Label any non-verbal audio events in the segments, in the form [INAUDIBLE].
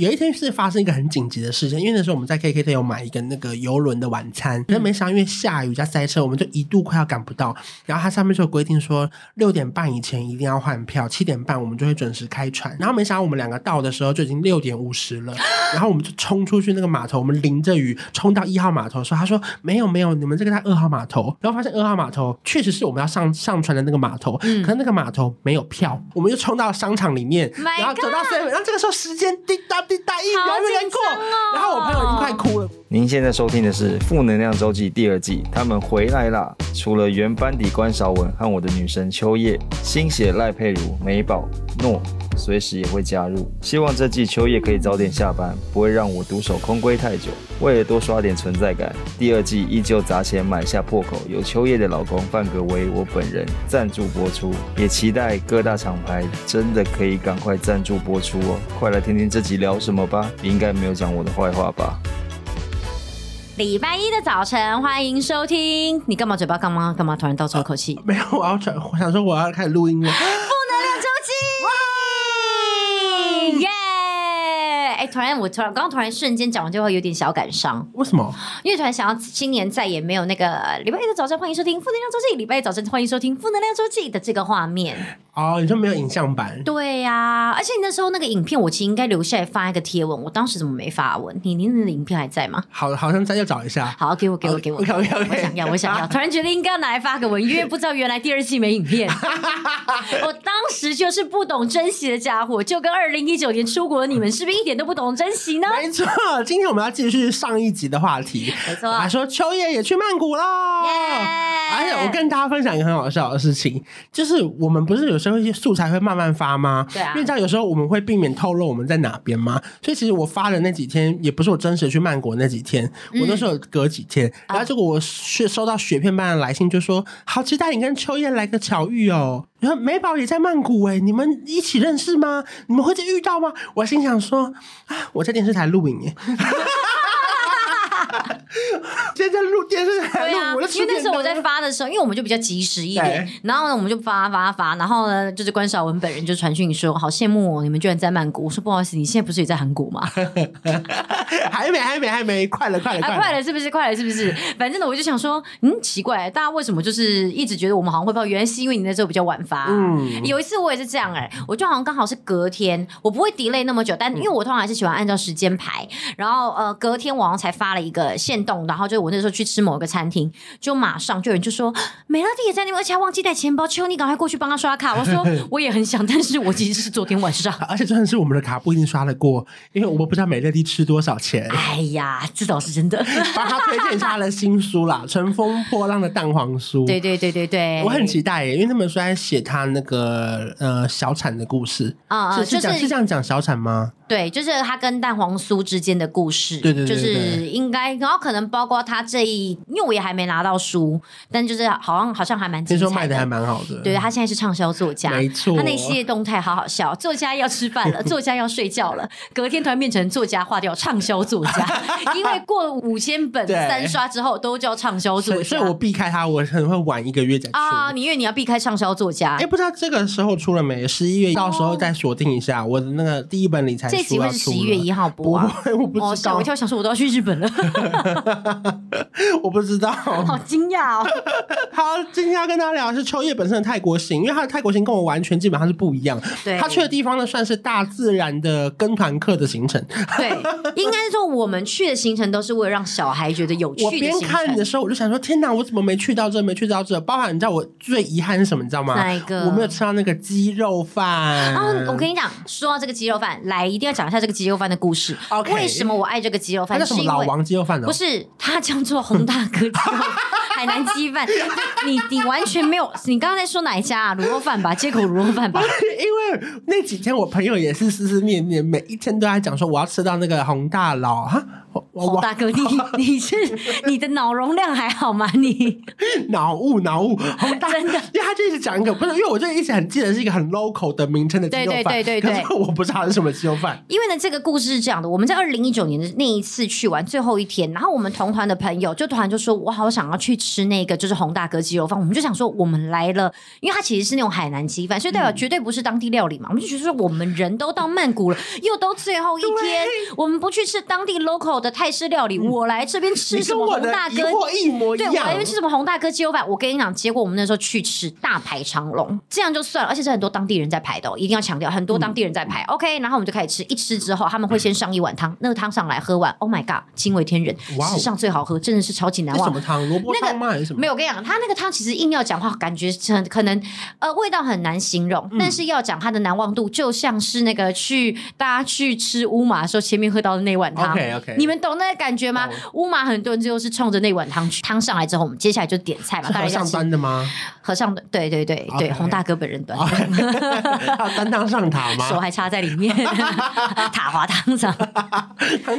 有一天是发生一个很紧急的事件，因为那时候我们在 KKday 有买一个那个游轮的晚餐，可是没想到因为下雨加塞车，我们就一度快要赶不到。然后它上面就有规定说六点半以前一定要换票，七点半我们就会准时开船。然后没想到我们两个到的时候就已经六点五十了，[GASPS] 然后我们就冲出去那个码头，我们淋着雨冲到一号码头的时候，他说没有没有，你们这个在二号码头。然后发现二号码头确实是我们要上上船的那个码头，嗯、可是那个码头没有票，我们就冲到商场里面然后走到 seven，然后这个时候时间滴答滴答一秒。过，然后我朋友已经快哭了。您现在收听的是《负能量周记》第二季，他们回来啦！除了原班底关韶文和我的女神秋叶，新血赖佩如、美宝、诺，随时也会加入。希望这季秋叶可以早点下班，不会让我独守空闺太久。为了多刷点存在感，第二季依旧砸钱买下破口，由秋叶的老公范格维我本人赞助播出，也期待各大厂牌真的可以赶快赞助播出哦！快来听听这集聊什么吧，应该没有讲我的坏话吧？礼拜一的早晨，欢迎收听。你干嘛嘴巴干嘛干嘛？突然倒抽一口气？[LAUGHS] 没有，我要转，我想说我要开始录音了。[LAUGHS] 哎，突然我突然刚刚突然瞬间讲完，就会有点小感伤。为什么？因为突然想要今年再也没有那个礼拜一的早晨，欢迎收听负能量周记。礼拜一早晨，欢迎收听负能量周记的这个画面。哦，你说没有影像版？对呀、啊，而且你那时候那个影片，我其实应该留下来发一个贴文。我当时怎么没发文？你您的影片还在吗？好，好像在，要找一下。好，给我，给我，给我。我想要，我想要。突然觉得应该要拿来发个文，因为不知道原来第二季没影片。我当时就是不懂珍惜的家伙，就跟二零一九年出国的你们，是不是一点都不懂珍惜呢？没错，今天我们要继续上一集的话题。没错，还说秋叶也去曼谷了。Yeah! 而且我跟大家分享一个很好笑的事情，就是我们不是有时候一些素材会。慢慢发吗？对啊，因为这样有时候我们会避免透露我们在哪边嘛，所以其实我发的那几天也不是我真实去曼谷那几天，嗯、我那时候隔几天，然后结果我雪收到雪片般的来信，就说好期待你跟秋叶来个巧遇哦，然后美宝也在曼谷哎，你们一起认识吗？你们会再遇到吗？我心想说啊，我在电视台录影耶。[LAUGHS] 现在录电视台录，啊、我因为那时候我在发的时候，因为我们就比较及时一点，然后呢，我们就发发发，然后呢，就是关晓文本人就传讯说，好羡慕哦，你们居然在曼谷。我说不好意思，你现在不是也在韩国吗？[LAUGHS] 还没，还没，还没，快了，快了，快了，啊、快了，是不是？快了，是不是？反正呢，我就想说，嗯，奇怪，大家为什么就是一直觉得我们好像会报？原来是因为你那时候比较晚发。嗯，有一次我也是这样哎、欸，我就好像刚好是隔天，我不会 delay 那么久，但因为我通常还是喜欢按照时间排，然后呃，隔天晚上才发了一个限动，然后就我那时候去吃某一个餐厅，就马上就有人就说美乐蒂也在那边，而且还忘记带钱包，求你赶快过去帮他刷卡。我说 [LAUGHS] 我也很想，但是我其实是昨天晚上，[LAUGHS] 而且真的是我们的卡不一定刷得过，因为我们不知道美乐蒂吃多少钱。哎呀，这倒是真的。[LAUGHS] 帮他推荐一下他的新书啦，《乘风破浪的蛋黄酥》。对对对对对，我很期待耶，因为那本书在写他那个呃小产的故事啊，是是讲是这样讲小产吗？对，就是他跟蛋黄酥之间的故事。对对对，就是应该，然后可能包括他这一，因为我也还没拿到书，但就是好像好像还蛮，听说卖的还蛮好的。对，他现在是畅销作家，没错。他那系列动态好好笑，作家要吃饭了，[LAUGHS] 作家要睡觉了，隔天突然变成作家化掉畅销作家，[LAUGHS] 因为过五千本三刷之后都叫畅销作家，所以我避开他，我可能会晚一个月再出啊。你因为你要避开畅销作家，哎，不知道这个时候出了没？十一月到时候再锁定一下我的那个第一本理财书。这集会是十一月一号播啊？不会，我不知道。我一跳想说，我都要去日本了。[LAUGHS] [LAUGHS] 我不知道，好惊讶哦。[LAUGHS] 好，今天要跟大家聊的是秋叶本身的泰国行，因为他的泰国行跟我完全基本上是不一样。对，他去的地方呢，算是大自然的跟团客的行程。对，应该说我们去的行程都是为了让小孩觉得有趣。[LAUGHS] 我边看的时候，我就想说：天哪，我怎么没去到这？没去到这？包含你知道我最遗憾是什么？你知道吗？哪一个？我没有吃到那个鸡肉饭。啊，我跟你讲，说到这个鸡肉饭，来一定要讲一下这个鸡肉饭的故事。Okay 为什么我爱这个鸡肉饭？它叫什么老王鸡肉饭呢？不是，它叫做洪大哥。海南鸡饭，你你完全没有，你刚刚在说哪一家啊？卤肉饭吧，街口卤肉饭吧。[LAUGHS] 因为那几天我朋友也是思思念念，每一天都在讲说我要吃到那个洪大佬哈。洪大哥，你你是你的脑容量还好吗？你脑雾 [LAUGHS] 脑雾，洪大真的，因为他就一直讲一个，不是因为我就一直很记得是一个很 local 的名称的鸡肉饭，对对对对对，可是我不知道是什么鸡肉饭。因为呢，这个故事是这样的，我们在二零一九年的那一次去玩最后一天，然后我们同团的朋友就突然就说，我好想要去吃。吃那个就是洪大哥鸡肉饭，我们就想说我们来了，因为它其实是那种海南鸡饭，所以代表绝对不是当地料理嘛。嗯、我们就觉得说我们人都到曼谷了，又都最后一天，我们不去吃当地 local 的泰式料理，嗯、我来这边吃什么洪大哥？一模一样。对，我来这边吃什么洪大哥鸡肉饭？我跟你讲，结果我们那时候去吃大排长龙，这样就算了，而且是很多当地人在排的，哦一定要强调，很多当地人在排。嗯、OK，然后我们就开始吃，一吃之后他们会先上一碗汤，那个汤上来喝完，Oh my god，惊为天人，史上最好喝，真的是超级难忘。什么汤？萝卜汤吗？还是什么？没有，我跟你讲，他那个汤其实硬要讲话，感觉很可能呃味道很难形容，但是要讲它的难忘度，就像是那个去大家去吃乌马的时候，前面喝到的那碗汤。OK OK，你们懂那个感觉吗？乌马很多人最后是冲着那碗汤去，汤上来之后，我们接下来就点菜嘛。和尚端的吗？和尚的，对对对对，洪大哥本人端。担当上塔吗？手还插在里面，[LAUGHS] 塔滑汤上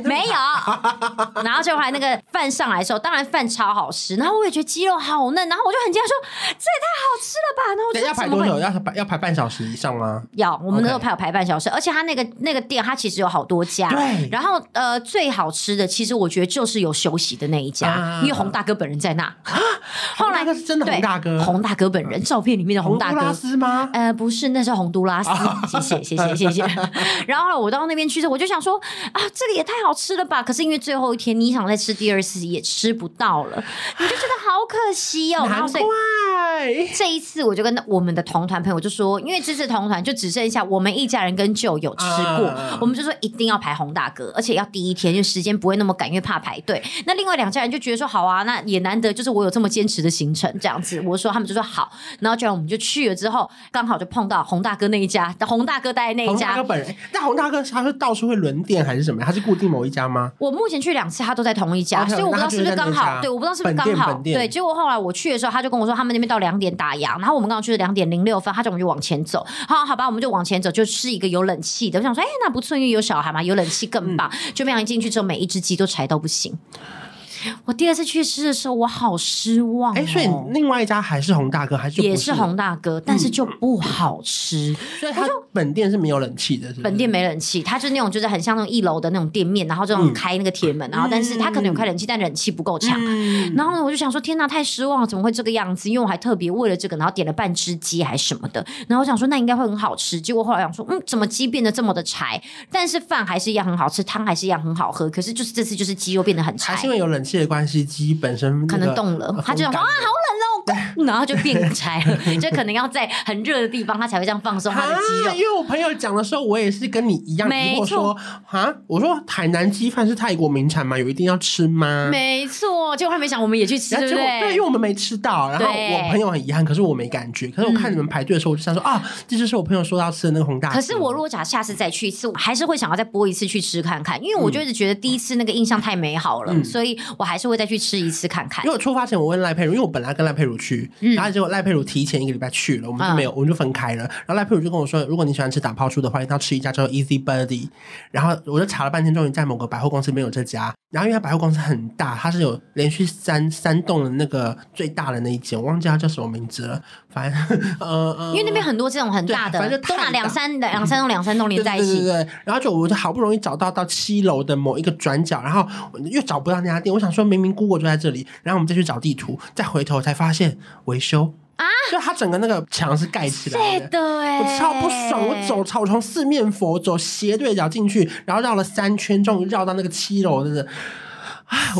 没有。然后就后来那个饭上来的时候，当然饭超好吃，然后我也觉得鸡肉好嫩，然后我就很惊讶说：“这也太好吃了吧！”然后我就要排多久？要排要排半小时以上吗？要，我们那时候排有排半小时，而且他那个那个店，他其实有好多家。对。然后呃，最好吃的其实我觉得就是有休息的那一家，因为洪大哥本人在那。啊后来那个是真的洪大哥，洪大哥本人，照片里面的洪大哥。吗？呃，不是，那是洪都拉斯。谢谢谢谢谢谢。[LAUGHS] 然后我到那边去之后，我就想说啊，这个也太好吃了吧！可是因为最后一天，你想再吃第二次也吃不到了，你就觉得好可惜哦。难怪。这一次我就跟我们的同团朋友就说，因为这次同团就只剩下我们一家人跟舅有吃过，我们就说一定要排洪大哥，而且要第一天，因为时间不会那么赶，因为怕排队。那另外两家人就觉得说好啊，那也难得，就是我有这么坚持的行程这样子。我说他们就说好，然后就然我们就去了之后，刚好就碰到洪大哥那一家，洪大哥待在那一家。洪大哥本人，那洪大哥他是到处会轮店还是什么？他是固定某一家吗？我目前去两次，他都在同一家，所以我不知道是不是刚好。对，我不知道是不是刚好。对，结果后来我去的时候，他就跟我说他们那边到两点打烊，然后我们刚好去的两点零六分，他叫我们就往前走。好，好吧，我们就往前走，就是一个有冷气的。我想说，哎，那不错，因为有小孩嘛，有冷气更棒。就没想一进去之后，每一只鸡都柴到不行。我第二次去吃的时候，我好失望。哎，所以另外一家还是洪大哥，还是也是洪大哥，但是就不好吃。所以他本店是没有冷气的，本店没冷气，他就是那种就是很像那种一楼的那种店面，然后这种开那个铁门，然后但是他可能有开冷气，但冷气不够强。然后呢，我就想说，天哪，太失望了，怎么会这个样子？因为我还特别为了这个，然后点了半只鸡还是什么的。然后我想说，那应该会很好吃。结果后来想说，嗯，怎么鸡变得这么的柴？但是饭还是一样很好吃，汤还是一样很好喝。可是就是这次就是鸡肉变得很柴，还是因为有冷气的关系，鸡。本身可能动了，他就想说啊，好冷哦，[LAUGHS] 然后就变柴了，[LAUGHS] 就可能要在很热的地方，他才会这样放松他的肌肉。因为我朋友讲的时候，我也是跟你一样，没错啊，我说海南鸡饭是泰国名产吗？有一定要吃吗？没错，结果还没想，我们也去吃，对，对，因为我们没吃到，然后我朋友很遗憾，可是我没感觉。可是我看你们排队的时候，我就想说啊，这就是我朋友说要吃的那个红大。可是我如果假下次再去一次，我还是会想要再播一次去吃看看，因为我就一直觉得第一次那个印象太美好了，所以我还是会再去吃。一次看看，因为我出发前我问赖佩如，因为我本来跟赖佩如去，嗯、然后结果赖佩如提前一个礼拜去了，我们就没有，嗯、我们就分开了。然后赖佩如就跟我说，如果你喜欢吃打泡猪的话，一定要吃一家叫做 Easy b u r d y。然后我就查了半天，终于在某个百货公司没有这家。然后因为它百货公司很大，它是有连续三三栋的那个最大的那一间，我忘记它叫什么名字了。反正呃 [LAUGHS] 呃，因为那边很多这种很大的，反正就都两三两三栋两三栋连在一起。对对对，对。然后就我就好不容易找到到七楼的某一个转角，然后又找不到那家店。我想说明明 Google 就在这里，然后我们再去找地图，再回头才发现维修。啊！就它整个那个墙是盖起来的，对我超不爽。我走，我从四面佛走斜对角进去，然后绕了三圈，终于绕到那个七楼，真的。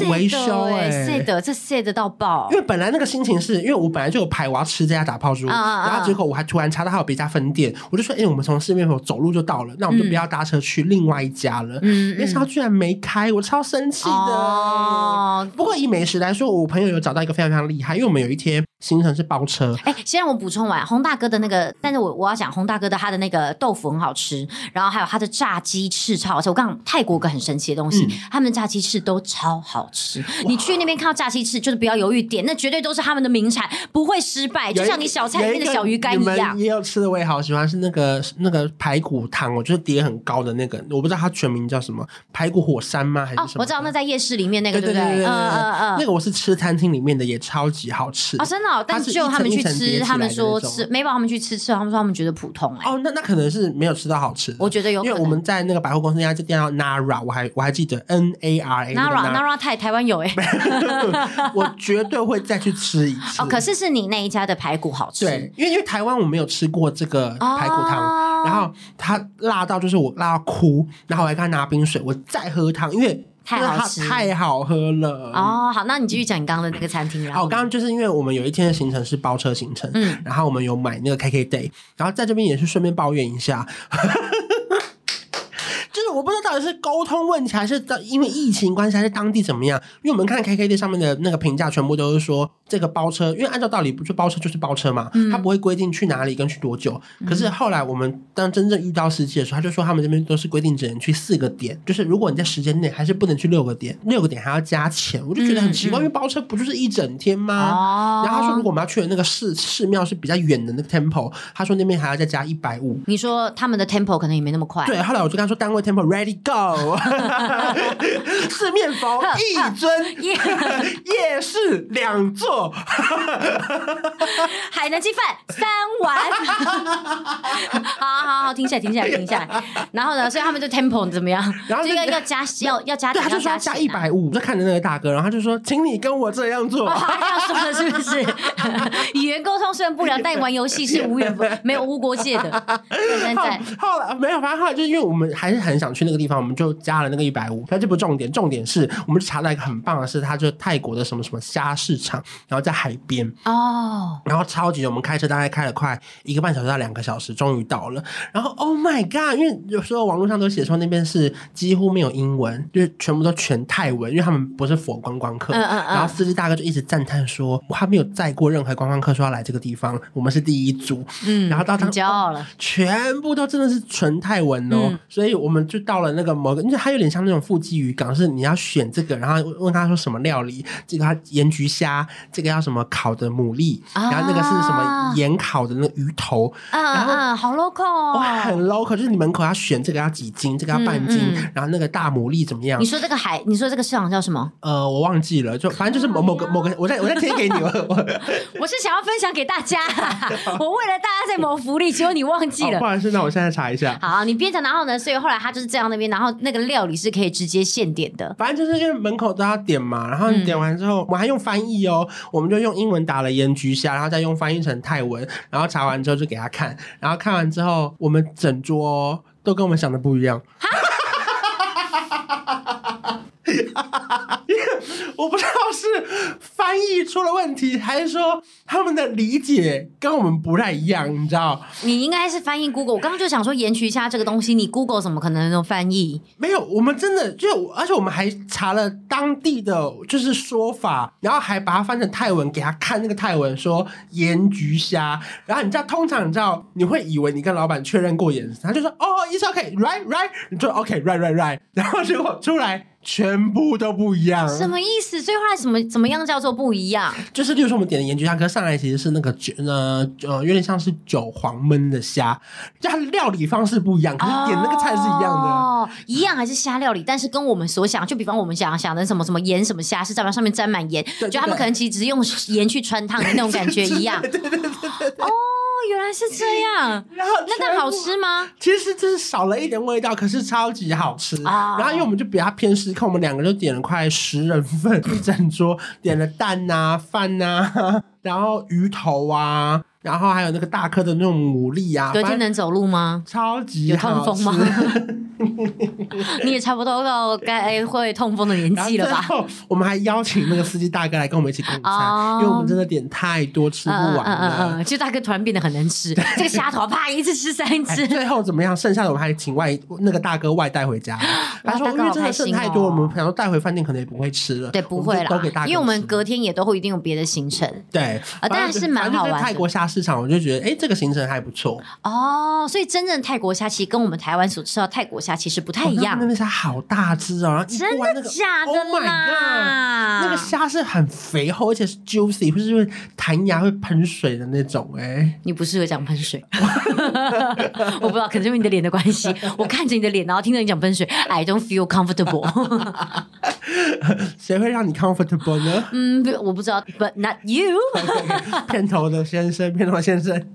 维修哎，是的，这是的到爆。因为本来那个心情是因为我本来就有排我要吃这家打泡猪，然后结果我还突然查到还有别家分店，我就说，哎，我们从市面佛走路就到了，那我们就不要搭车去另外一家了。嗯，没想到居然没开，我超生气的。哦，不过以美食来说，我朋友有找到一个非常非常厉害，因为我们有一天行程是包车。哎，先让我补充完洪大哥的那个，但是我我要讲洪大哥的他的那个豆腐很好吃，然后还有他的炸鸡翅超好吃。我刚刚泰国有个很神奇的东西，他们的炸鸡翅都超。好吃！你去那边看到炸鸡翅，就是不要犹豫点，那绝对都是他们的名产，不会失败。就像你小菜里面的小鱼干一样。也有吃的，我也好喜欢，是那个那个排骨汤，我就是叠很高的那个，我不知道它全名叫什么，排骨火山吗？还是什么？我知道，那在夜市里面那个，对不对对，嗯嗯嗯，那个我是吃餐厅里面的，也超级好吃啊！真的，好，但是就他们去吃，他们说吃美宝，他们去吃吃，他们说他们觉得普通哎。哦，那那可能是没有吃到好吃的。我觉得有，因为我们在那个百货公司那家店叫 Nara，我还我还记得 N A R A Nara Nara 台台湾有哎，[LAUGHS] 我绝对会再去吃一次。哦，可是是你那一家的排骨好吃，对，因为因为台湾我没有吃过这个排骨汤，然后它辣到就是我辣到哭，然后我还给他拿冰水，我再喝汤，因为。太好吃，太好喝了哦！好，那你继续讲你刚刚的那个餐厅。好，刚刚就是因为我们有一天的行程是包车行程，嗯，然后我们有买那个 KKday，然后在这边也是顺便抱怨一下。不知道到底是沟通问题，还是因为疫情关系，还是当地怎么样？因为我们看 KKday 上面的那个评价，全部都是说这个包车，因为按照道理不是包车就是包车嘛，他不会规定去哪里跟去多久。可是后来我们当真正遇到司机的时候，他就说他们这边都是规定只能去四个点，就是如果你在时间内还是不能去六个点，六个点还要加钱，我就觉得很奇怪，因为包车不就是一整天吗？然后他说如果我们要去的那个寺寺庙是比较远的那个 temple，他说那边还要再加一百五。你说他们的 temple 可能也没那么快。对，后来我就跟他说单位。Temple ready go，四面佛一尊，[LAUGHS] 夜市两座，海南鸡饭三碗。[LAUGHS] 好好好，停下来，停下来，停下来。然后呢，所以他们就 Temple 怎么样？然后这个要加，要要加，对，他就说加一百五。我就看着那个大哥，然后他就说，请你跟我这样做。他要说了是不是？[LAUGHS] 语言沟通虽然不了，但玩游戏是无远不没有无国界的。现在后来没有，反正后来就是因为我们还是很。想去那个地方，我们就加了那个一百五。但这不重点，重点是我们查到一个很棒的是，它就泰国的什么什么虾市场，然后在海边哦，然后超级，我们开车大概开了快一个半小时到两个小时，终于到了。然后 Oh my God，因为有时候网络上都写说那边是几乎没有英文，就是全部都全泰文，因为他们不是佛观光客。嗯嗯嗯。然后司机大哥就一直赞叹说，他没有载过任何观光客说要来这个地方，我们是第一组。嗯。然后到他骄傲了，全部都真的是纯泰文哦，嗯、所以我们。就到了那个某个，因为它有点像那种富基渔港，是你要选这个，然后问他说什么料理，这个他盐焗虾，这个要什么烤的牡蛎，啊、然后那个是什么盐烤的那个鱼头，啊、然后、啊、好 local，、哦、哇，很 local，就是你门口要选这个要几斤，这个要半斤，嗯嗯、然后那个大牡蛎怎么样？你说这个海，你说这个市场叫什么？呃，我忘记了，就反正就是某某个某个，我再我再贴给你 [LAUGHS] 我，我是想要分享给大家，[LAUGHS] 我为了大家在谋福利，结果你忘记了，哦、不好意思，那我现在查一下。好，你边讲，然后呢？所以后来他就是这样那边，然后。那个料理是可以直接现点的，反正就是因为门口都要点嘛，然后你点完之后，嗯、我们还用翻译哦，我们就用英文打了盐焗虾，然后再用翻译成泰文，然后查完之后就给他看，然后看完之后，我们整桌都跟我们想的不一样。[LAUGHS] 我不知道是翻译出了问题，还是说他们的理解跟我们不太一样，你知道？你应该是翻译 Google。我刚刚就想说盐焗虾这个东西，你 Google 怎么可能能翻译？没有，我们真的就，而且我们还查了当地的就是说法，然后还把它翻成泰文给他看，那个泰文说盐焗虾。然后你知道，通常你知道，你会以为你跟老板确认过眼神，他就说哦，It's OK，right right，你说 OK，right right right，然后结果出来。全部都不一样，什么意思？所以后来怎么怎么样叫做不一样？就是，例如说我们点的盐焗虾，可是上来其实是那个酒，呃呃，有点像是韭黄焖的虾，就它的料理方式不一样，可是点那个菜是一样的，哦，一样还是虾料理，但是跟我们所想，就比方我们想想的什么什么盐什么虾是在上面沾满盐，就他们可能其实只是用盐去穿烫的那种感觉一样，[LAUGHS] 对对对对对，哦。原来是这样，然后那那好吃吗？其实就是少了一点味道，可是超级好吃。啊、然后因为我们就比较偏食，看我们两个就点了快十人份，一整桌点了蛋啊、饭啊，然后鱼头啊。然后还有那个大颗的那种牡蛎啊，隔天能走路吗？超级有痛风吗？你也差不多到该会痛风的年纪了吧？我们还邀请那个司机大哥来跟我们一起共餐，哦、因为我们真的点太多吃不完了。嗯嗯嗯，就大哥突然变得很能吃，对这个虾头啪一次吃三只。最后怎么样？剩下的我们还请外那个大哥外带回家。他说因为真的剩太多，我们想说带回饭店可能也不会吃了。对，不会了，都给大因为我们隔天也都会一定有别的行程。对，啊，但是蛮好玩的。泰国虾市场，我就觉得哎。诶这个行程还不错哦，所以真正泰国虾其实跟我们台湾所吃到泰国虾其实不太一样。那边虾好大只哦，真的假的？Oh my god！那个虾是很肥厚，而且是 juicy，不是因为弹牙会喷水的那种。哎，你不适合讲喷水，[LAUGHS] 我不知道，可能是因为你的脸的关系。我看着你的脸，然后听着你讲喷水，I don't feel comfortable。[LAUGHS] 谁会让你 comfortable 呢？[LAUGHS] 嗯，我不知道，But not you。[LAUGHS] 片头的先生，片头的先生。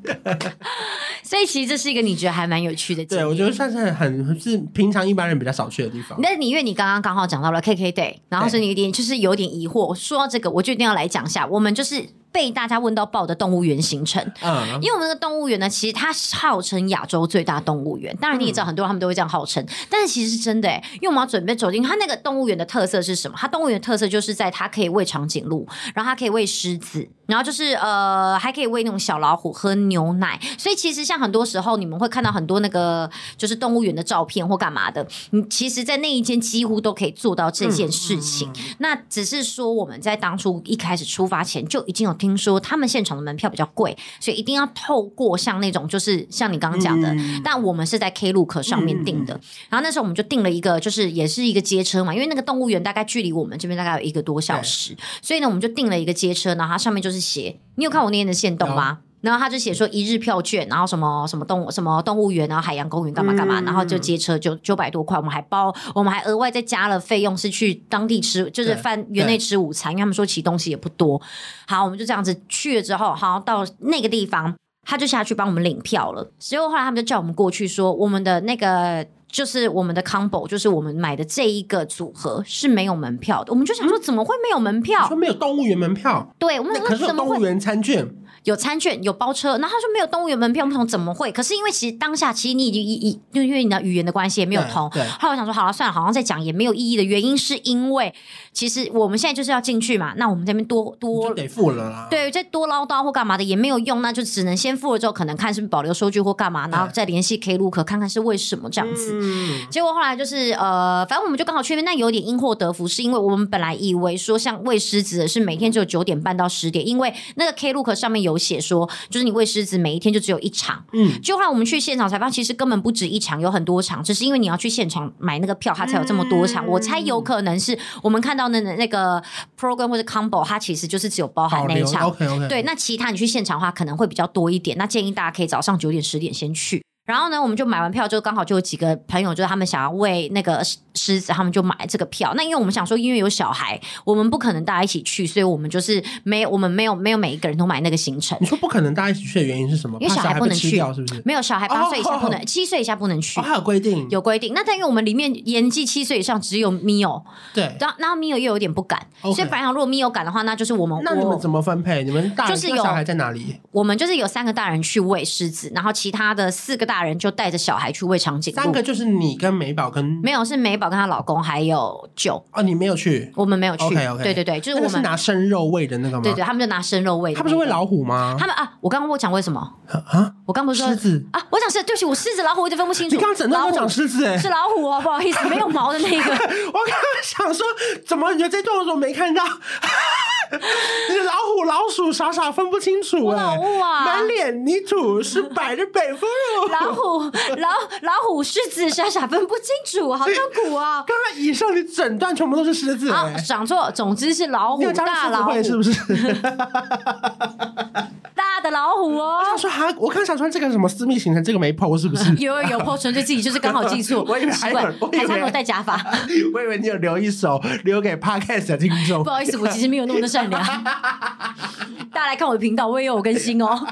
所以其实这是一个你觉得还蛮有趣的，对，我觉得算是很是平常一般人比较少去的地方。那你因为你刚刚刚好讲到了 KKday，然后是你有点就是有点疑惑，说到这个，我就一定要来讲一下，我们就是。被大家问到爆的动物园行程，嗯，因为我们那个动物园呢，其实它号称亚洲最大动物园。当然你也知道，很多人他们都会这样号称，但是其实是真的欸，因为我们要准备走进它那个动物园的特色是什么？它动物园特色就是在它可以喂长颈鹿，然后它可以喂狮子，然后就是呃还可以喂那种小老虎喝牛奶。所以其实像很多时候你们会看到很多那个就是动物园的照片或干嘛的，你其实，在那一间几乎都可以做到这件事情。那只是说我们在当初一开始出发前就已经有。听说他们现场的门票比较贵，所以一定要透过像那种，就是像你刚刚讲的，嗯、但我们是在 Klook 上面订的。嗯、然后那时候我们就订了一个，就是也是一个街车嘛，因为那个动物园大概距离我们这边大概有一个多小时，所以呢，我们就订了一个街车，然后它上面就是写，你有看我那天的线动吗？然后他就写说一日票券，然后什么什么动物什么动物园，然后海洋公园干嘛干嘛，嗯、然后就接车就九百多块，我们还包，我们还额外再加了费用，是去当地吃，就是饭园内吃午餐，因为他们说其实东西也不多。好，我们就这样子去了之后，好到那个地方，他就下去帮我们领票了。之后后来他们就叫我们过去说，我们的那个就是我们的 combo，就是我们买的这一个组合是没有门票的。我们就想说，怎么会没有门票？说没有动物园门票？对，我们可是有动物园餐券。有餐券，有包车，然后他说没有动物园门票，不同怎么会？可是因为其实当下其实你已经一一，就因为你的语言的关系也没有通。后来我想说，好了，算了，好像在讲也没有意义的原因，是因为其实我们现在就是要进去嘛，那我们这边多多就得付了啦。对，再多唠叨或干嘛的也没有用，那就只能先付了之后，可能看是不是保留收据或干嘛，然后再联系 Klook 看看是为什么这样子。嗯。结果后来就是呃，反正我们就刚好去那边，那有点因祸得福，是因为我们本来以为说像喂狮子的是每天只有九点半到十点，因为那个 Klook 上面有写说。就是你喂狮子，每一天就只有一场。嗯，就后来我们去现场采访，其实根本不止一场，有很多场，只是因为你要去现场买那个票，它才有这么多场。嗯、我猜有可能是我们看到的那那个 program 或者 combo，它其实就是只有包含那一场。OK OK。对，那其他你去现场的话，可能会比较多一点。那建议大家可以早上九点、十点先去。然后呢，我们就买完票之后，刚好就有几个朋友，就是他们想要喂那个狮子，他们就买这个票。那因为我们想说，因为有小孩，我们不可能大家一起去，所以我们就是没有，我们没有没有每一个人都买那个行程。你说不可能大家一起去的原因是什么？因为小孩不能去，是不是？没有小孩八岁以下不能，七岁以下不能去。还有规定？有规定。那但因为我们里面年纪七岁以上只有 Mio，对。然后然后 Mio 又有点不敢，所以反正如果 Mio 敢的话，那就是我们。那你们怎么分配？你们大人就是有小孩在哪里？我们就是有三个大人去喂狮子，然后其他的四个大人就带着小。孩去喂长颈鹿，三个就是你跟美宝跟没有是美宝跟她老公还有舅哦，你没有去，我们没有去。OK OK，对对对，就是我们是拿生肉喂的那个吗？对对，他们就拿生肉喂。他不是喂老虎吗？他们啊，我刚刚我讲为什么啊？我刚不是说狮子啊？我讲是对不起，我狮子老虎我就分不清楚。你刚刚整段都讲狮子哎，是老虎哦，不好意思，没有毛的那个。[LAUGHS] 我刚刚想说，怎么你这段我怎么没看到？[LAUGHS] 你老虎老鼠傻傻分不清楚哎，老物啊，满脸泥土是 [LAUGHS] 摆着北风哦，老虎。老老虎、狮子傻傻分不清楚，好痛苦啊！[LAUGHS] 刚刚以上你整段全部都是狮子，好，讲错，总之是老虎，大老虎是不是？大的老虎哦！我想说哈，我看小川这个什么私密行程，这个没 po 是不是？有有 po，纯粹自己就是刚好记错。我以为还有，还差没有戴假发。我以为你有留一手留给 podcast 的听众。不好意思，我其实没有那么的善良。大家来看我的频道，我也有更新哦。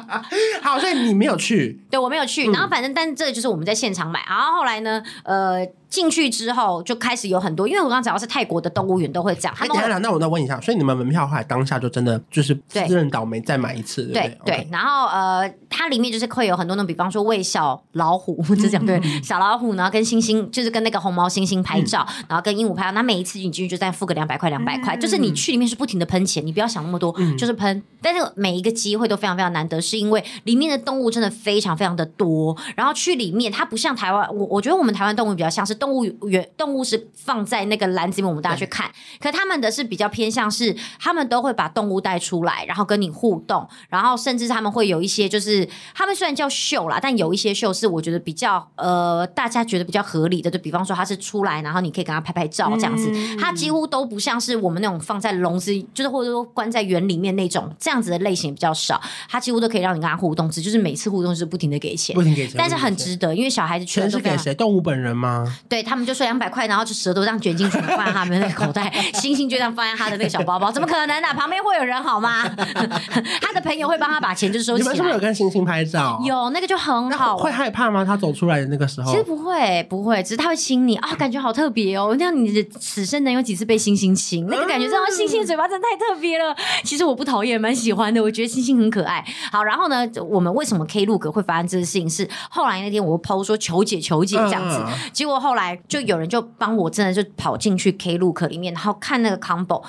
好，所以你没有去？对，我没有去。然后反正，但这个就是我们在现场买。然后后来呢，呃。进去之后就开始有很多，因为我刚刚讲到是泰国的动物园都会这样。哎，等下，那我再问一下，所以你们门票后来当下就真的就是自认倒霉再买一次，对对，对。然后呃，它里面就是会有很多那种，比方说喂 [LAUGHS] 小老虎，就这样对，小老虎呢跟猩猩，就是跟那个红毛猩猩拍照，然后跟鹦鹉拍照。那每一次你进去就再付个两百块，两百块，就是你去里面是不停的喷钱，你不要想那么多，就是喷。但是每一个机会都非常非常难得，是因为里面的动物真的非常非常的多。然后去里面，它不像台湾，我我觉得我们台湾动物比较像是。动物园动物是放在那个篮子里面，我们大家去看。对可他们的是比较偏向是，他们都会把动物带出来，然后跟你互动，然后甚至他们会有一些，就是他们虽然叫秀啦，但有一些秀是我觉得比较呃，大家觉得比较合理的。就比方说，他是出来，然后你可以跟他拍拍照这样子。他、嗯、几乎都不像是我们那种放在笼子，就是或者说关在园里面那种这样子的类型比较少。他几乎都可以让你跟他互动，只就是每次互动是不停的给钱，不停给钱，但是很值得，因为小孩子全是给谁？动物本人吗？对他们就说两百块，然后就舌头这样卷进去放在他们的口袋，星星就这样放在他的那个小包包，怎么可能呢、啊？旁边会有人好吗？[LAUGHS] 他的朋友会帮他把钱就收起来。你们是不是有跟星星拍照？有，那个就很好。会害怕吗？他走出来的那个时候？其实不会，不会，只是他会亲你啊、哦，感觉好特别哦。那样你的此生能有几次被星星亲？那个感觉，真的星星的嘴巴真的太特别了。其实我不讨厌，蛮喜欢的。我觉得星星很可爱。好，然后呢，我们为什么 Klook 会发生这个事情？是后来那天我 PO 说求解求解这样子，嗯、结果后来就有人就帮我，真的就跑进去 Klook 里面，然后看那个 combo。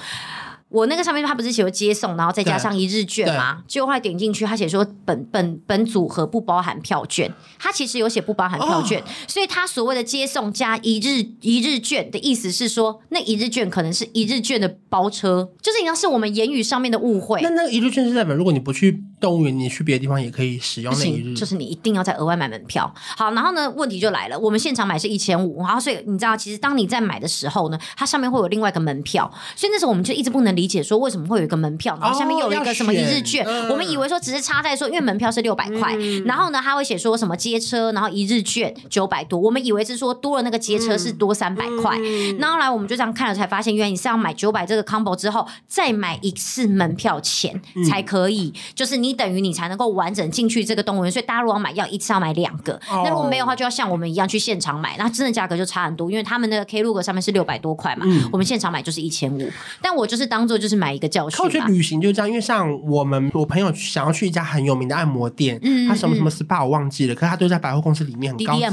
我那个上面他不是写接送，然后再加上一日券吗？结果后来点进去，他写说本本本组合不包含票券，他其实有写不包含票券，哦、所以他所谓的接送加一日一日券的意思是说，那一日券可能是一日券的包车，就是应该是我们言语上面的误会。那那个一日券是代表，如果你不去动物园，你去别的地方也可以使用那一日，就是你一定要再额外买门票。好，然后呢，问题就来了，我们现场买是一千五，然后所以你知道，其实当你在买的时候呢，它上面会有另外一个门票，所以那时候我们就一直不能理解说为什么会有。一个门票，然后下面有一个什么一日券，哦、我们以为说只是差在说，因为门票是六百块，嗯、然后呢，他会写说什么接车，然后一日券九百多，我们以为是说多了那个接车是多三百块，嗯、然后后来我们就这样看了，才发现原来你是要买九百这个 combo 之后，再买一次门票钱才可以，嗯、就是你等于你才能够完整进去这个动物园。所以大家如果要买，要一次要买两个，哦、那如果没有的话，就要像我们一样去现场买，那真的价格就差很多，因为他们那个 Klook 上面是六百多块嘛，嗯、我们现场买就是一千五，但我就是当做就是买一个教训。我觉得旅行就。这样，因为像我们，我朋友想要去一家很有名的按摩店，嗯，他什么什么 SPA 我忘记了，可是他都在百货公司里面很高级。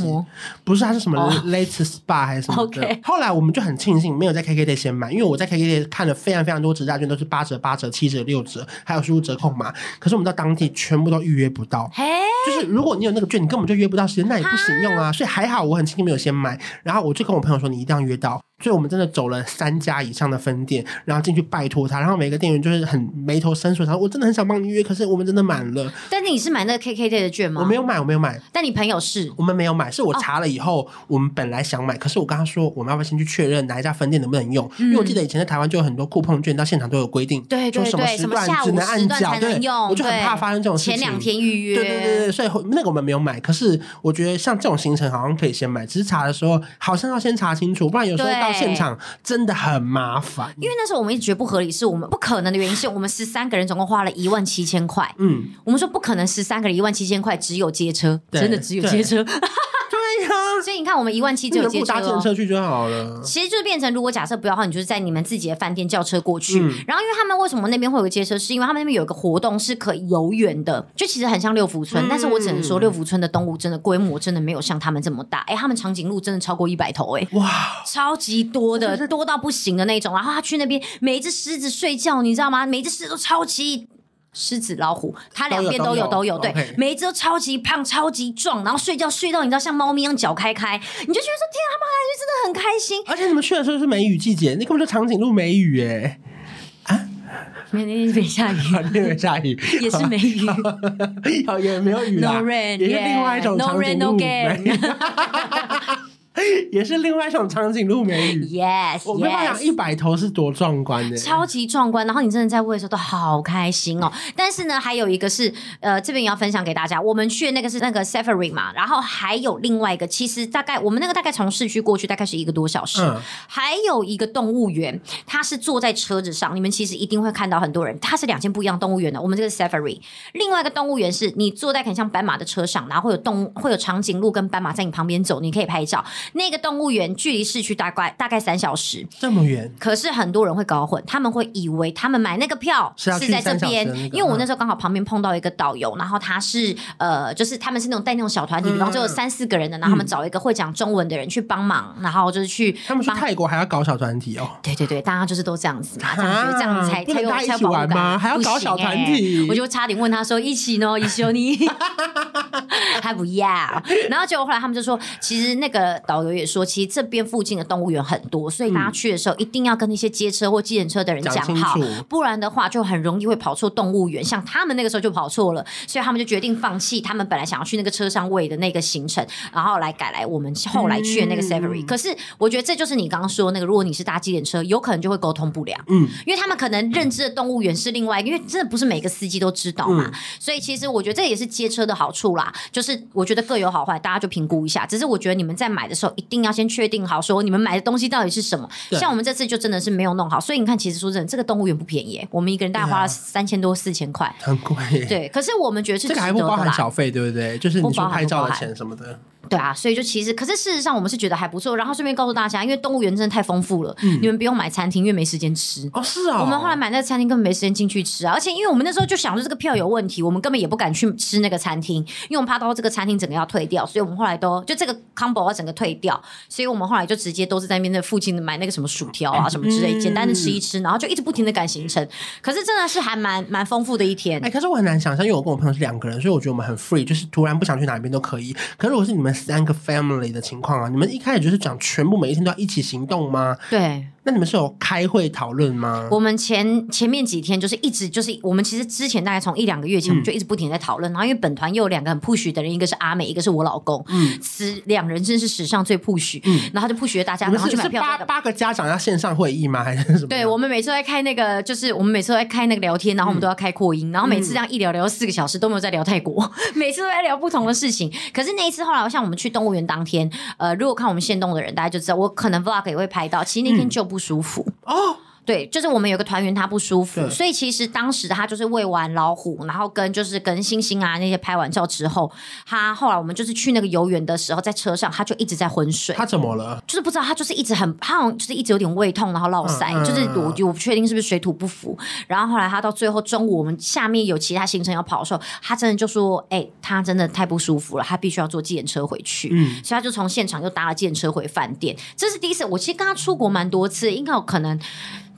不是，它是什么 Let's Spa 还是什么的。[LAUGHS] 后来我们就很庆幸没有在 KKday 先买，因为我在 KKday 看了非常非常多折价券，都是八折、八折、七折、六折，还有输入折扣码。可是我们到当地全部都预约不到，嘿就是如果你有那个券，你根本就约不到时间，那也不行用啊。所以还好我很庆幸没有先买，然后我就跟我朋友说，你一定要约到。所以我们真的走了三家以上的分店，然后进去拜托他，然后每个店员就是很眉头深锁，他说我真的很想帮你约，可是我们真的满了。但是你是买那个 KKday 的券吗？我没有买，我没有买。但你朋友是？我们没有买，是我查了以后，哦、我们本来想买，可是我跟他说，我们要不要先去确认哪一家分店能不能用？嗯、因为我记得以前在台湾就有很多酷碰券，到现场都有规定，对对对，什么时段只能按脚，对，我就很怕发生这种事情。前两天预约，对对对对，所以那个我们没有买。可是我觉得像这种行程好像可以先买，只是查的时候好像要先查清楚，不然有时候到现场。真的很麻烦，因为那时候我们一直觉得不合理，是我们不可能的原因，是我们十三个人总共花了一万七千块。嗯，我们说不可能，十三个人一万七千块只有接车，真的只有接车。所以你看，我们一万七就有接车，搭电车去就好了。其实就是变成，如果假设不要的话，你就是在你们自己的饭店叫车过去。嗯、然后，因为他们为什么那边会有个接车，是因为他们那边有一个活动是可以游园的，就其实很像六福村。嗯、但是我只能说，六福村的动物真的规模真的没有像他们这么大。哎，他们长颈鹿真的超过一百头，哎，哇，超级多的，多到不行的那种。然后他去那边，每一只狮子睡觉，你知道吗？每一只狮子都超级。狮子、老虎，它两边都有，都有。对，每一只都超级胖、超级壮，然后睡觉睡到你知道像猫咪一样脚开开，你就觉得说天啊，他们感觉真的很开心。而且你们去的时候是梅雨季节，那根本就长颈鹿梅雨哎啊！没那天没下雨，那天没下雨，也是梅雨，[LAUGHS] 也没有雨啦，也是另外一种长颈鹿。也是另外一种长颈鹿美女，yes，我没办法想一百头是多壮观的，超级壮观。然后你真的在喂的时候都好开心哦。但是呢，还有一个是，呃，这边也要分享给大家，我们去的那个是那个 Safari 嘛，然后还有另外一个，其实大概我们那个大概从市区过去大概是一个多小时。嗯，还有一个动物园，它是坐在车子上，你们其实一定会看到很多人，它是两间不一样动物园的。我们这个 Safari，另外一个动物园是你坐在很像斑马的车上，然后会有动会有长颈鹿跟斑马在你旁边走，你可以拍照。那个动物园距离市区大概大概三小时，这么远。可是很多人会搞混，他们会以为他们买那个票是在这边，那个、因为我那时候刚好旁边碰到一个导游，然后他是呃，就是他们是那种带那种小团体，比方就有三四个人的，然后他们找一个会讲中文的人去帮忙，然后就是去。他们去泰国还要搞小团体哦？对对对，大家就是都这样子嘛，这样觉得这样子才才有才有玩吗，还要搞小团体，我就差点问他说一起呢，一起你还不要？然后结果后来他们就说，其实那个导游也说。其实这边附近的动物园很多，所以大家去的时候一定要跟那些接车或计程车的人讲好，不然的话就很容易会跑错动物园。像他们那个时候就跑错了，所以他们就决定放弃他们本来想要去那个车上位的那个行程，然后来改来我们后来去的那个 Safari。可是我觉得这就是你刚刚说的那个，如果你是搭计程车，有可能就会沟通不良，嗯，因为他们可能认知的动物园是另外一个，因为真的不是每个司机都知道嘛。所以其实我觉得这也是接车的好处啦，就是我觉得各有好坏，大家就评估一下。只是我觉得你们在买的时候。候，一定要先确定好，说你们买的东西到底是什么。像我们这次就真的是没有弄好，所以你看，其实说真的，这个动物园不便宜，我们一个人大概花了三千多四千块，很贵。对，可是我们觉得是得，这个还不包含小费，对不对？就是你说拍照的钱什么的。对啊，所以就其实，可是事实上我们是觉得还不错。然后顺便告诉大家，因为动物园真的太丰富了，嗯、你们不用买餐厅，因为没时间吃。哦，是啊、哦。我们后来买那个餐厅根本没时间进去吃啊，而且因为我们那时候就想着这个票有问题，我们根本也不敢去吃那个餐厅，因为我们怕到这个餐厅整个要退掉，所以我们后来都就这个 combo 要整个退掉，所以我们后来就直接都是在那边的附近的买那个什么薯条啊什么之类，嗯、简单的吃一吃，然后就一直不停的赶行程。可是真的是还蛮蛮丰富的一天。哎，可是我很难想象，因为我跟我朋友是两个人，所以我觉得我们很 free，就是突然不想去哪边都可以。可是如果是你们三个 family。的情况啊，你们一开始就是讲全部每一天都要一起行动吗？对。那你们是有开会讨论吗？我们前前面几天就是一直就是我们其实之前大概从一两个月前我们就一直不停在讨论，嗯、然后因为本团又有两个很 push 的人，一个是阿美，一个是我老公，嗯，此两人真是史上最 push，嗯，然后就 push 大家，然后去买票。八八个家长要线上会议吗？还是什么？对，我们每次都在开那个，就是我们每次都在开那个聊天，然后我们都要开扩音，嗯、然后每次这样一聊聊四个小时都没有在聊泰国，[LAUGHS] 每次都在聊不同的事情。可是那一次后来，像我们去动物园当天，呃，如果看我们现动的人，大家就知道，我可能 vlog 也会拍到，其实那天就不舒服。哦，对，就是我们有个团员他不舒服，所以其实当时他就是喂完老虎，然后跟就是跟星星啊那些拍完照之后，他后来我们就是去那个游园的时候，在车上他就一直在昏睡。他怎么了？就是不知道，他就是一直很，他好像就是一直有点胃痛，然后落腮，嗯、就是我我不确定是不是水土不服。然后后来他到最后中午我们下面有其他行程要跑的时候，他真的就说：“哎、欸，他真的太不舒服了，他必须要坐计程车回去。”嗯，所以他就从现场又搭了计程车回饭店。这是第一次，我其实跟他出国蛮多次，应该有可能。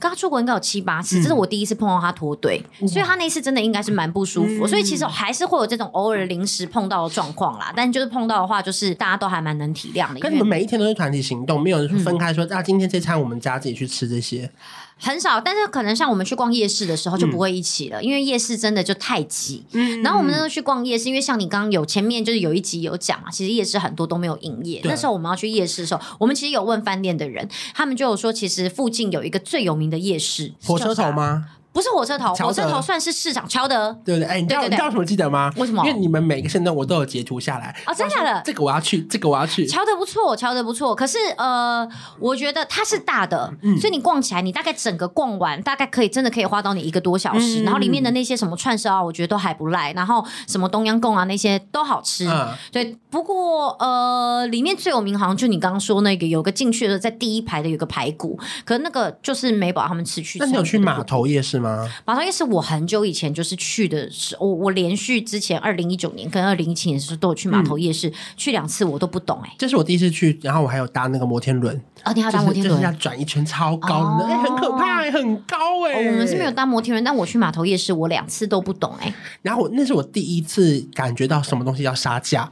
跟他出国应该有七八次，这是我第一次碰到他脱队，嗯、所以他那次真的应该是蛮不舒服。嗯、所以其实还是会有这种偶尔临时碰到的状况啦，但就是碰到的话，就是大家都还蛮能体谅的。跟你们每一天都是团体行动，没有人分开说，那、今天这餐我们家自己去吃这些。很少，但是可能像我们去逛夜市的时候就不会一起了，嗯、因为夜市真的就太挤。嗯，然后我们那时候去逛夜市，因为像你刚刚有前面就是有一集有讲啊，其实夜市很多都没有营业。那时候我们要去夜市的时候，我们其实有问饭店的人，他们就有说，其实附近有一个最有名的夜市，火车头吗？不是火车头，火车头算是市长，乔德，对不对？哎，你知道你知道什么记得吗？为什么？因为你们每个圣诞我都有截图下来。哦，真的假的？这个我要去，这个我要去。乔德不错，乔德不错。可是呃，我觉得它是大的，嗯、所以你逛起来，你大概整个逛完，大概可以真的可以花到你一个多小时。嗯、然后里面的那些什么串烧啊，我觉得都还不赖。然后什么东阳贡啊，那些都好吃。嗯、对，不过呃，里面最有名好像就你刚刚说那个，有个进去的在第一排的有个排骨，可是那个就是美宝他们吃去。那你有去码头夜市吗？码头夜市。我很久以前就是去的时候，我我连续之前二零一九年跟二零一七年的时候都有去码头夜市，嗯、去两次我都不懂哎、欸。这是我第一次去，然后我还有搭那个摩天轮啊，你还搭摩天轮，就是要转一圈超高的，哎、哦欸，很可怕、欸，很高哎。我们是没有搭摩天轮，但我去码头夜市，我两次都不懂哎、欸。然后我那是我第一次感觉到什么东西要杀价。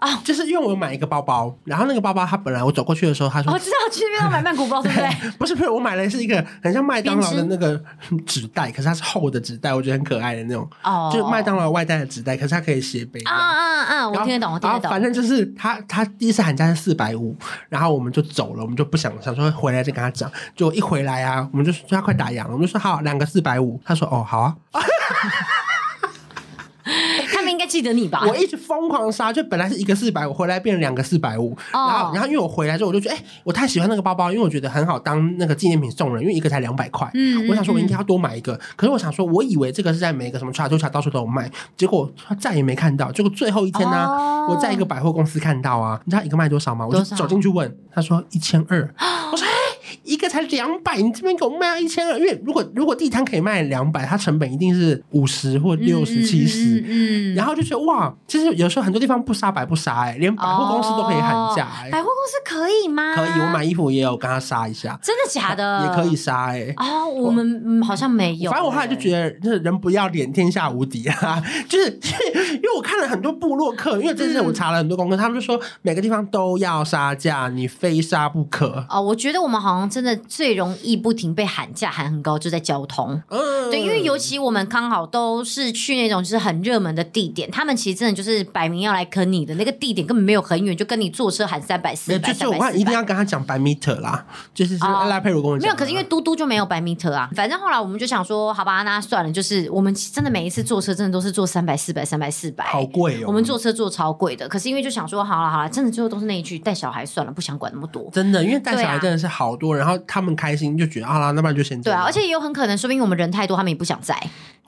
啊，就是因为我买一个包包，然后那个包包，它本来我走过去的时候，他说：“我知道去那边要买曼谷包，[LAUGHS] 对不对？”不是不是，我买的是一个很像麦当劳的那个纸袋，可是它是厚的纸袋，我觉得很可爱的那种。哦，就是麦当劳外带的纸袋，可是它可以斜背。啊啊啊！我听得懂，我听得懂。反正就是他，他第一次喊价是四百五，然后我们就走了，我们就不想想说回来再跟他讲，就一回来啊，我们就说他快打烊了，我们就说好两个四百五，他说哦好啊。[LAUGHS] 记得你吧？我一直疯狂杀，就本来是一个四百我，回来变成两个四百五。然后，然后因为我回来之后，我就觉得，哎、欸，我太喜欢那个包包，因为我觉得很好当那个纪念品送人，因为一个才两百块。嗯，我想说，我应该要多买一个。嗯、可是我想说，我以为这个是在每个什么 Chatuchak 到处都有卖，结果他再也没看到。结果最后一天呢、啊，哦、我在一个百货公司看到啊，你知道一个卖多少吗？我就走进去问，他说一千二。我说。一个才两百，你这边给我卖到一千二，因为如果如果地摊可以卖两百，它成本一定是五十或六十七十，嗯，然后就觉得哇，其实有时候很多地方不杀白不杀，哎，连百货公司都可以喊价，哎，百货公司可以吗？可以，我买衣服也有跟他杀一下，真的假的？也可以杀，哎，哦，我们好像没有，反正我后来就觉得，就是人不要脸，天下无敌啊，[LAUGHS] 就是因为我看了很多部落客，因为这次我查了很多功课，他们就说每个地方都要杀价，你非杀不可。哦，我觉得我们好像。像真的最容易不停被喊价喊很高，就在交通。嗯，对，因为尤其我们刚好都是去那种就是很热门的地点，他们其实真的就是摆明要来坑你的那个地点，根本没有很远，就跟你坐车喊三百四百。就是我一定要跟他讲百米特啦，就是赖佩如跟我讲。没有，可是因为嘟嘟就没有百米特啊。反正后来我们就想说，好吧，那算了，就是我们真的每一次坐车真的都是坐三百四百三百四百，好贵哦。我们坐车坐超贵的，可是因为就想说，好了好了，真的最后都是那一句带小孩算了，不想管那么多。真的，因为带小孩真的是好多，然后他们开心就觉得啊啦，那不然就先对啊。而且也有很可能，说不定我们人太多，他们也不想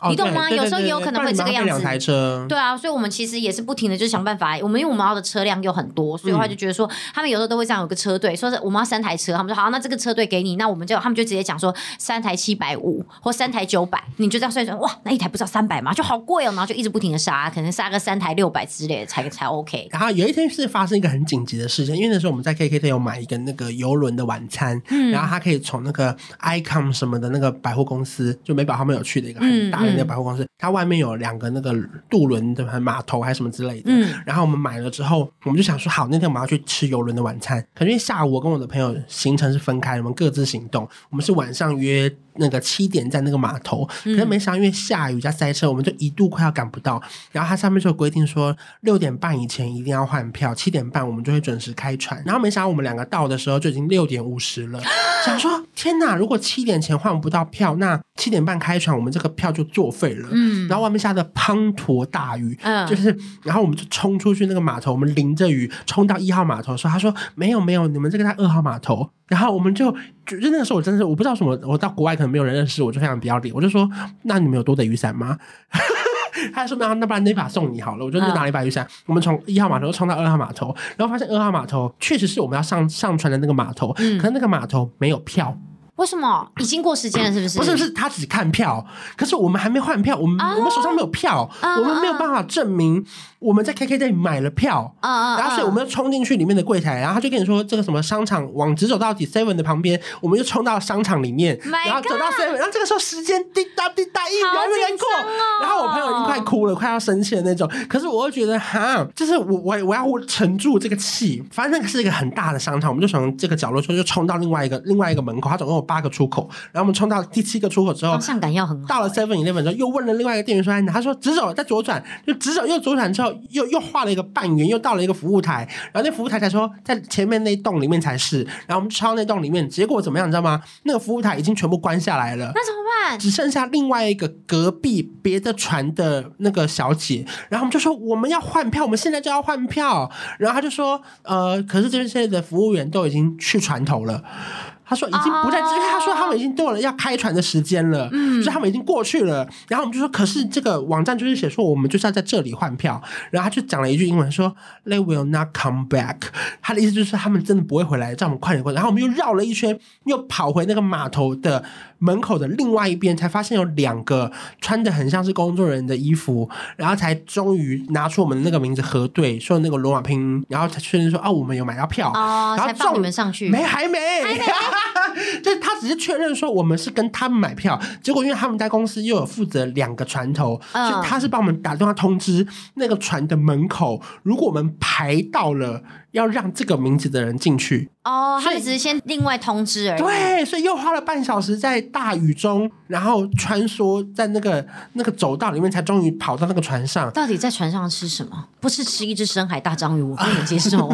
载。你懂吗？有时候也有可能会这个样子。两台车。对啊，所以我们其实也是不停的，就是想办法。我们因为我们要的车辆又很多，所以的话就觉得说，他们有时候都会这样有个车队，说是我们要三台车，他们说好，那这个车队给你，那我们就他们就直接讲说三台七百五或三台九百，你就这样算算，哇，那一台不知道三百吗？就好贵哦，然后就一直不停的杀，可能杀个三台六百之类的才才 OK。然后有一天是发生一个很紧急的事情，因为那时候我们在 KKday 有买一个那个游轮的晚餐，嗯，然后他可以从那个 Icon 什么的那个百货公司，就美宝他们有去的一个很大的那个百货公司，它。外面有两个那个渡轮的码头还是什么之类的，嗯，然后我们买了之后，我们就想说好，那天我们要去吃游轮的晚餐。可是因为下午我跟我的朋友行程是分开，我们各自行动。我们是晚上约那个七点在那个码头，可是没想到因为下雨加塞车，我们就一度快要赶不到。然后它上面就有规定说六点半以前一定要换票，七点半我们就会准时开船。然后没想到我们两个到的时候就已经六点五十了，[GASPS] 想说天哪，如果七点前换不到票，那七点半开船，我们这个票就作废了。嗯，然后外面下的滂沱大雨，嗯，就是，然后我们就冲出去那个码头，我们淋着雨冲到一号码头，说他说没有没有，你们这个在二号码头。然后我们就就那个时候，我真的是我不知道什么，我到国外可能没有人认识我，就非常不要脸，我就说那你们有多的雨伞吗？[LAUGHS] 他说那那不然那把送你好了，我就拿了一把雨伞。我们从一号码头冲到二号码头，然后发现二号码头确实是我们要上上船的那个码头，嗯，可是那个码头没有票。为什么已经过时间了？是不是？不是他只看票，可是我们还没换票，我们、啊、我们手上没有票，啊、我们没有办法证明我们在 KKday 买了票。啊、然后所以我们就冲进去里面的柜台，然后他就跟你说这个什么商场往直走到底 Seven 的旁边，我们就冲到商场里面，My 然后走到 Seven，然后这个时候时间滴答滴答一秒就过，哦、然后我朋友已经快哭了，快要生气的那种。可是我又觉得哈，就是我我我要沉住这个气，反正那个是一个很大的商场，我们就从这个角落说就冲到另外一个另外一个门口，它总共有八个出口。然后我们冲到第七个出口之后，方向感要很好。到了 Seven Eleven 之后，又问了另外一个店员说：“他说直走再左转，就直走又左转之后，又又画了一个半圆，又到了一个服务台。然后那服务台才说在前面那栋里面才是。然后我们抄那栋里面，结果怎么样？你知道吗？那个服务台已经全部关下来了。那怎么办？只剩下另外一个隔壁别的船的那个小姐。然后我们就说我们要换票，我们现在就要换票。然后他就说呃，可是这些的服务员都已经去船头了。”他说已经不在，因为他说他们已经到了要开船的时间了，嗯，所以他们已经过去了。然后我们就说，可是这个网站就是写说我们就是要在这里换票。然后他就讲了一句英文说，They will not come back。他的意思就是他们真的不会回来，叫我们快点过来。然后我们又绕了一圈，又跑回那个码头的门口的另外一边，才发现有两个穿的很像是工作人员的衣服，然后才终于拿出我们的那个名字核对，说那个罗马拼音，然后才确认说哦，我们有买到票，哦，然后才放你们上去，没还没。还 [LAUGHS] 没就是他只是确认说我们是跟他们买票，结果因为他们家公司又有负责两个船头，所以他是帮我们打电话通知那个船的门口，如果我们排到了。要让这个名字的人进去哦，他只是先另外通知而已。对，所以又花了半小时在大雨中，然后穿梭在那个那个走道里面，才终于跑到那个船上。到底在船上吃什么？不是吃一只深海大章鱼，我不能接受。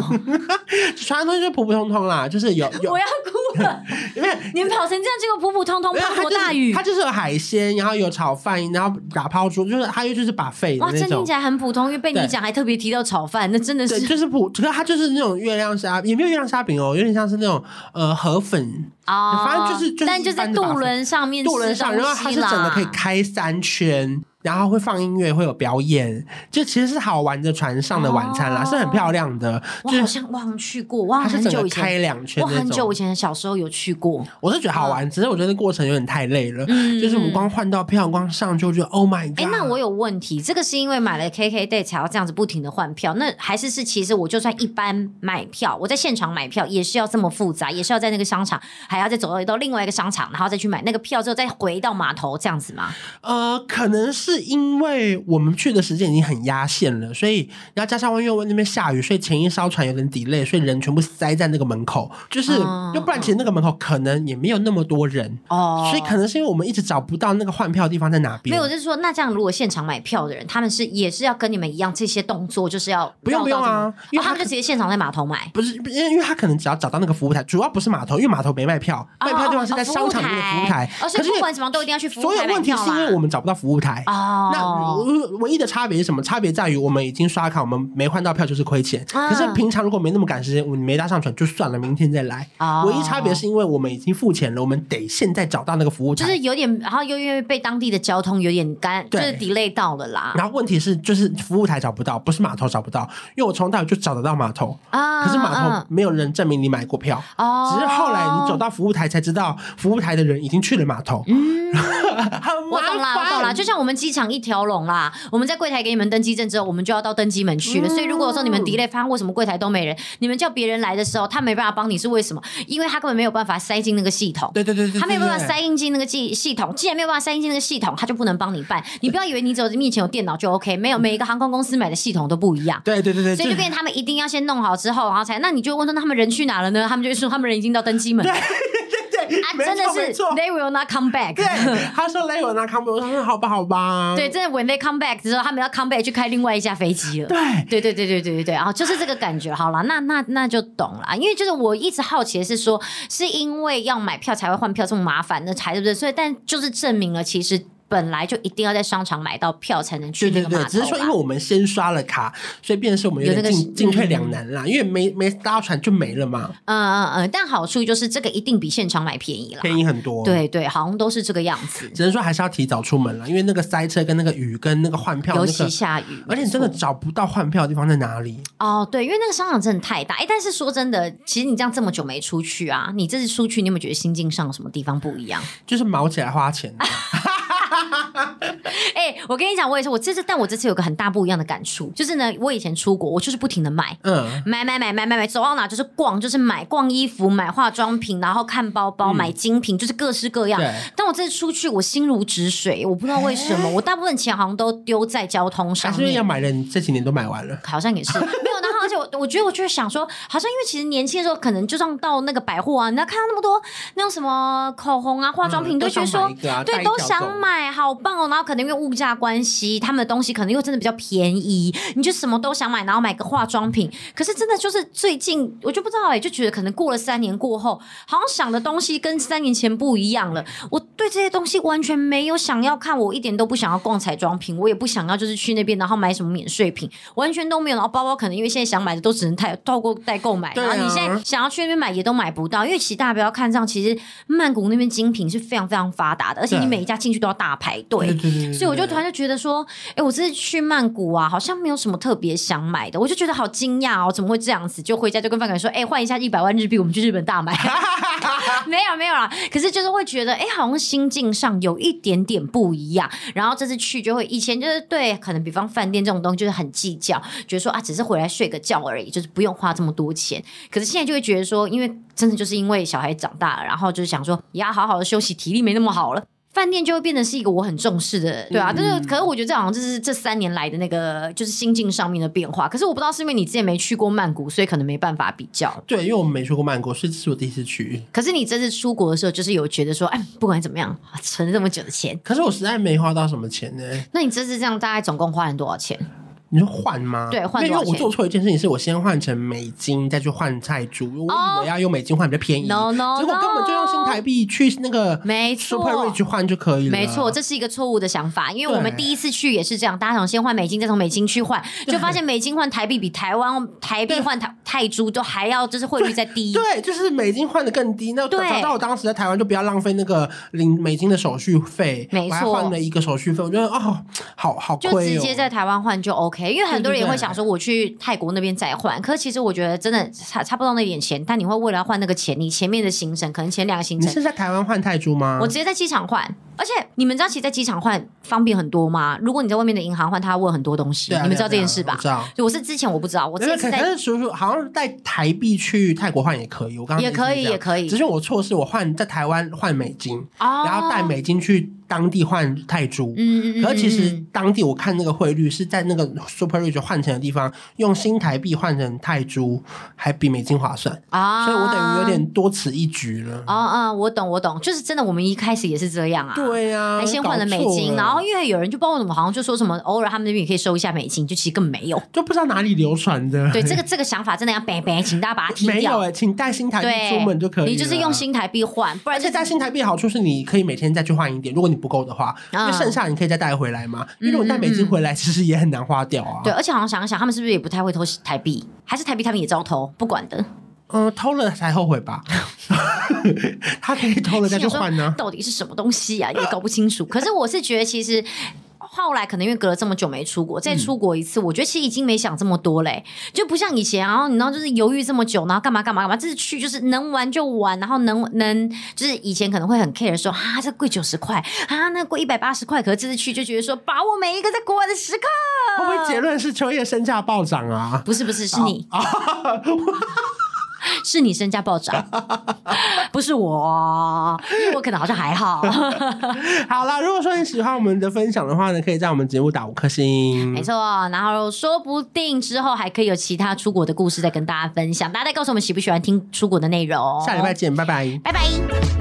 [LAUGHS] 船上东西就普普通通啦，就是有有。[LAUGHS] 我要哭 [LAUGHS] [LAUGHS] 你们跑成这样，结果普普通通，滂沱大雨。它就是有海鲜，然后有炒饭，然后打抛猪，就是它又就是那种。哇，这听起来很普通，因为被你讲还特别提到炒饭，那真的是就是普，可是它就是。那种月亮虾也没有月亮虾饼哦，有点像是那种呃河粉哦，反正就是就是，但就在渡轮上面，渡轮上，然后它是整个可以开三圈。然后会放音乐，会有表演，就其实是好玩的船上的晚餐啦，是很漂亮的。我好像忘去过，我很久以前开两圈，我很久以前小时候有去过。我是觉得好玩，只是我觉得过程有点太累了。就是我们光换到票，光上就觉得 Oh my God！哎，那我有问题，这个是因为买了 KKday 才要这样子不停的换票？那还是是其实我就算一般买票，我在现场买票也是要这么复杂，也是要在那个商场，还要再走到到另外一个商场，然后再去买那个票之后再回到码头这样子吗？呃，可能是。是因为我们去的时间已经很压线了，所以然后加上因为那边下雨，所以前一艘船有点 delay，所以人全部塞在那个门口，就是要、嗯、不然其实那个门口可能也没有那么多人哦，所以可能是因为我们一直找不到那个换票的地方在哪边。没有，就是说那这样如果现场买票的人，他们是也是要跟你们一样这些动作，就是要不用不用啊，因为他，哦、他们就直接现场在码头买，不是因为因为他可能只要找到那个服务台，主要不是码头，因为码头没卖票，卖票的地方是在商场里面的服务台，哦，所以不管什么都一定要去服务台。所有问题是因为我们找不到服务台哦，那唯一的差别是什么？差别在于我们已经刷卡，我们没换到票就是亏钱。可是平常如果没那么赶时间，我没搭上船就算了，明天再来。唯一差别是因为我们已经付钱了，我们得现在找到那个服务台。就是有点，然后又因为被当地的交通有点干，就是 delay 到了啦。然后问题是，就是服务台找不到，不是码头找不到，因为我从到就找得到码头啊，可是码头没有人证明你买过票哦，只是后来你走到服务台才知道，服务台的人已经去了码头。嗯，[LAUGHS] 我懂啦，我懂啦，就像我们机场一条龙啦，我们在柜台给你们登机证之后，我们就要到登机门去了。所以如果说你们 delay 发现为什么柜台都没人，你们叫别人来的时候，他没办法帮你是为什么？因为他根本没有办法塞进那个系统。对对对对，他没有办法塞进进那个系系统。既然没有办法塞进进那个系统，他就不能帮你办。[LAUGHS] 你不要以为你走面前有电脑就 OK，没有，每一个航空公司买的系统都不一样。对对对对，所以就变成他们一定要先弄好之后，然后才。那你就问说，那他们人去哪了呢？他们就说他们人已经到登机门。啊，真的是，They will not come back。对，他说 They will not come back。我说好吧，好吧。[LAUGHS] 对，真的 When they come back，的时候他们要 come back 去开另外一架飞机了。对，对，对，对，对，对，对，对。然后就是这个感觉，好了，那那那就懂了。因为就是我一直好奇的是说，是因为要买票才会换票这么麻烦的才对不对？所以但就是证明了其实。本来就一定要在商场买到票才能去那个码头。对对对，只是说因为我们先刷了卡，所以变成是我们有点进进退两难啦。因为没没搭船就没了嘛。嗯嗯嗯，但好处就是这个一定比现场买便宜了，便宜很多。对对，好像都是这个样子。只能说还是要提早出门了，因为那个塞车跟那个雨跟那个换票，尤其下雨，而且你真的找不到换票的地方在哪里。哦，对，因为那个商场真的太大。哎，但是说真的，其实你这样这么久没出去啊，你这次出去，你有没有觉得心境上有什么地方不一样？就是毛起来花钱。[LAUGHS] 哎、欸，我跟你讲，我也是，我这次，但我这次有个很大不一样的感触，就是呢，我以前出国，我就是不停的买，嗯，买买买买买买，走到哪就是逛，就是买逛衣服，买化妆品，然后看包包，买精品，就是各式各样。但我这次出去，我心如止水，我不知道为什么，欸、我大部分钱好像都丢在交通上要买的，你这几年都买完了？好像也是，没有。[LAUGHS] 然后而且我我觉得，我就是想说，好像因为其实年轻的时候，可能就像到那个百货啊，你要看到那么多那种什么口红啊、化妆品，嗯、都觉得说，啊、对，都想买，好棒哦。然后可能因为物价关系，他们的东西可能又真的比较便宜，你就什么都想买，然后买个化妆品。可是真的就是最近，我就不知道哎、欸，就觉得可能过了三年过后，好像想的东西跟三年前不一样了。我对这些东西完全没有想要看，我一点都不想要逛彩妆品，我也不想要就是去那边然后买什么免税品，完全都没有。然后包包可能因为现在想买的都只能太透过代购买，然后你现在想要去那边买也都买不到，因为其实大家不要看上，其实曼谷那边精品是非常非常发达的，而且你每一家进去都要大排队。所以我就突然就觉得说，哎、欸，我这次去曼谷啊，好像没有什么特别想买的，我就觉得好惊讶哦，怎么会这样子？就回家就跟范感说，哎、欸，换一下一百万日币，我们去日本大买。[LAUGHS] [LAUGHS] 没有没有啦，可是就是会觉得，哎、欸，好像心境上有一点点不一样。然后这次去就会，以前就是对，可能比方饭店这种东西就是很计较，觉得说啊，只是回来睡个觉而已，就是不用花这么多钱。可是现在就会觉得说，因为真的就是因为小孩长大了，然后就是想说也要好好的休息，体力没那么好了。饭店就会变成是一个我很重视的，对啊，但是可是我觉得这好像就是这三年来的那个就是心境上面的变化。可是我不知道是因为你之前没去过曼谷，所以可能没办法比较。对，因为我们没去过曼谷，所以这是我第一次去。可是你这次出国的时候，就是有觉得说，哎，不管怎么样，存了这么久的钱。可是我实在没花到什么钱呢。那你这次这样大概总共花了多少钱？你说换吗？对，换。因为我做错一件事情，是我先换成美金，再去换泰铢。我以为要用美金换比较便宜，no no，结果根本就用新台币去那个没错 Super Rich 换就可以了。没错，这是一个错误的想法，因为我们第一次去也是这样，大家想先换美金，再从美金去换，就发现美金换台币比台湾台币换泰泰铢都还要就是汇率再低。对，就是美金换的更低。那早到我当时在台湾就不要浪费那个领美金的手续费，没错，换了一个手续费，我觉得哦，好好亏哦。就直接在台湾换就 OK，因为很多人也会。想说我去泰国那边再换，可是其实我觉得真的差差不多那点钱，但你会为了要换那个钱，你前面的行程可能前两个行程。你是在台湾换泰铢吗？我直接在机场换。而且你们知道，其实在机场换方便很多吗？如果你在外面的银行换，他问很多东西，对啊、你们知道这件事吧？我知道。就我是之前我不知道，我之前是在可是叔叔好像带台币去泰国换也可以，我刚刚也可以也可以，只是我错是我换在台湾换美金，哦、然后带美金去。当地换泰铢，嗯嗯，可是其实当地我看那个汇率是在那个 Super Rich 换钱的地方用新台币换成泰铢，还比美金划算。啊，所以我等于有点多此一举了。啊啊，我懂我懂，就是真的，我们一开始也是这样啊，对呀、啊，还先换了美金，然后因为有人就不知道为什么，好像就说什么偶尔他们那边也可以收一下美金，就其实根本没有，就不知道哪里流传的。对，这个这个想法真的要别别，请大家把它踢掉。没有哎、欸，请带新台币出门就可以，你就是用新台币换，不然而且带新台币好处是你可以每天再去换一点，如果你不够的话。因为剩下你可以再带回来嘛，因为如果带美金回来，其实也很难花掉啊。对，而且好像想想，他们是不是也不太会偷台币？还是台币他们也遭偷？不管的。嗯，偷了才后悔吧。[LAUGHS] [LAUGHS] 他可以偷了再去换呢？[LAUGHS] 到底是什么东西啊？也搞不清楚。可是我是觉得，其实。后来可能因为隔了这么久没出国，再出国一次，嗯、我觉得其实已经没想这么多嘞，就不像以前，然后你知道就是犹豫这么久，然后干嘛干嘛干嘛，这次去就是能玩就玩，然后能能就是以前可能会很 care 说啊，这贵九十块啊，那贵一百八十块，可是这次去就觉得说把握每一个在国外的时刻。会不会结论是秋叶身价暴涨啊？不是不是，是你。哦 [LAUGHS] 是你身价暴涨，[LAUGHS] 不是我，因为我可能好像还好。[LAUGHS] 好了，如果说你喜欢我们的分享的话呢，可以在我们节目打五颗星。没错，然后说不定之后还可以有其他出国的故事再跟大家分享。大家再告诉我们喜不喜欢听出国的内容。下礼拜见，拜拜，拜拜。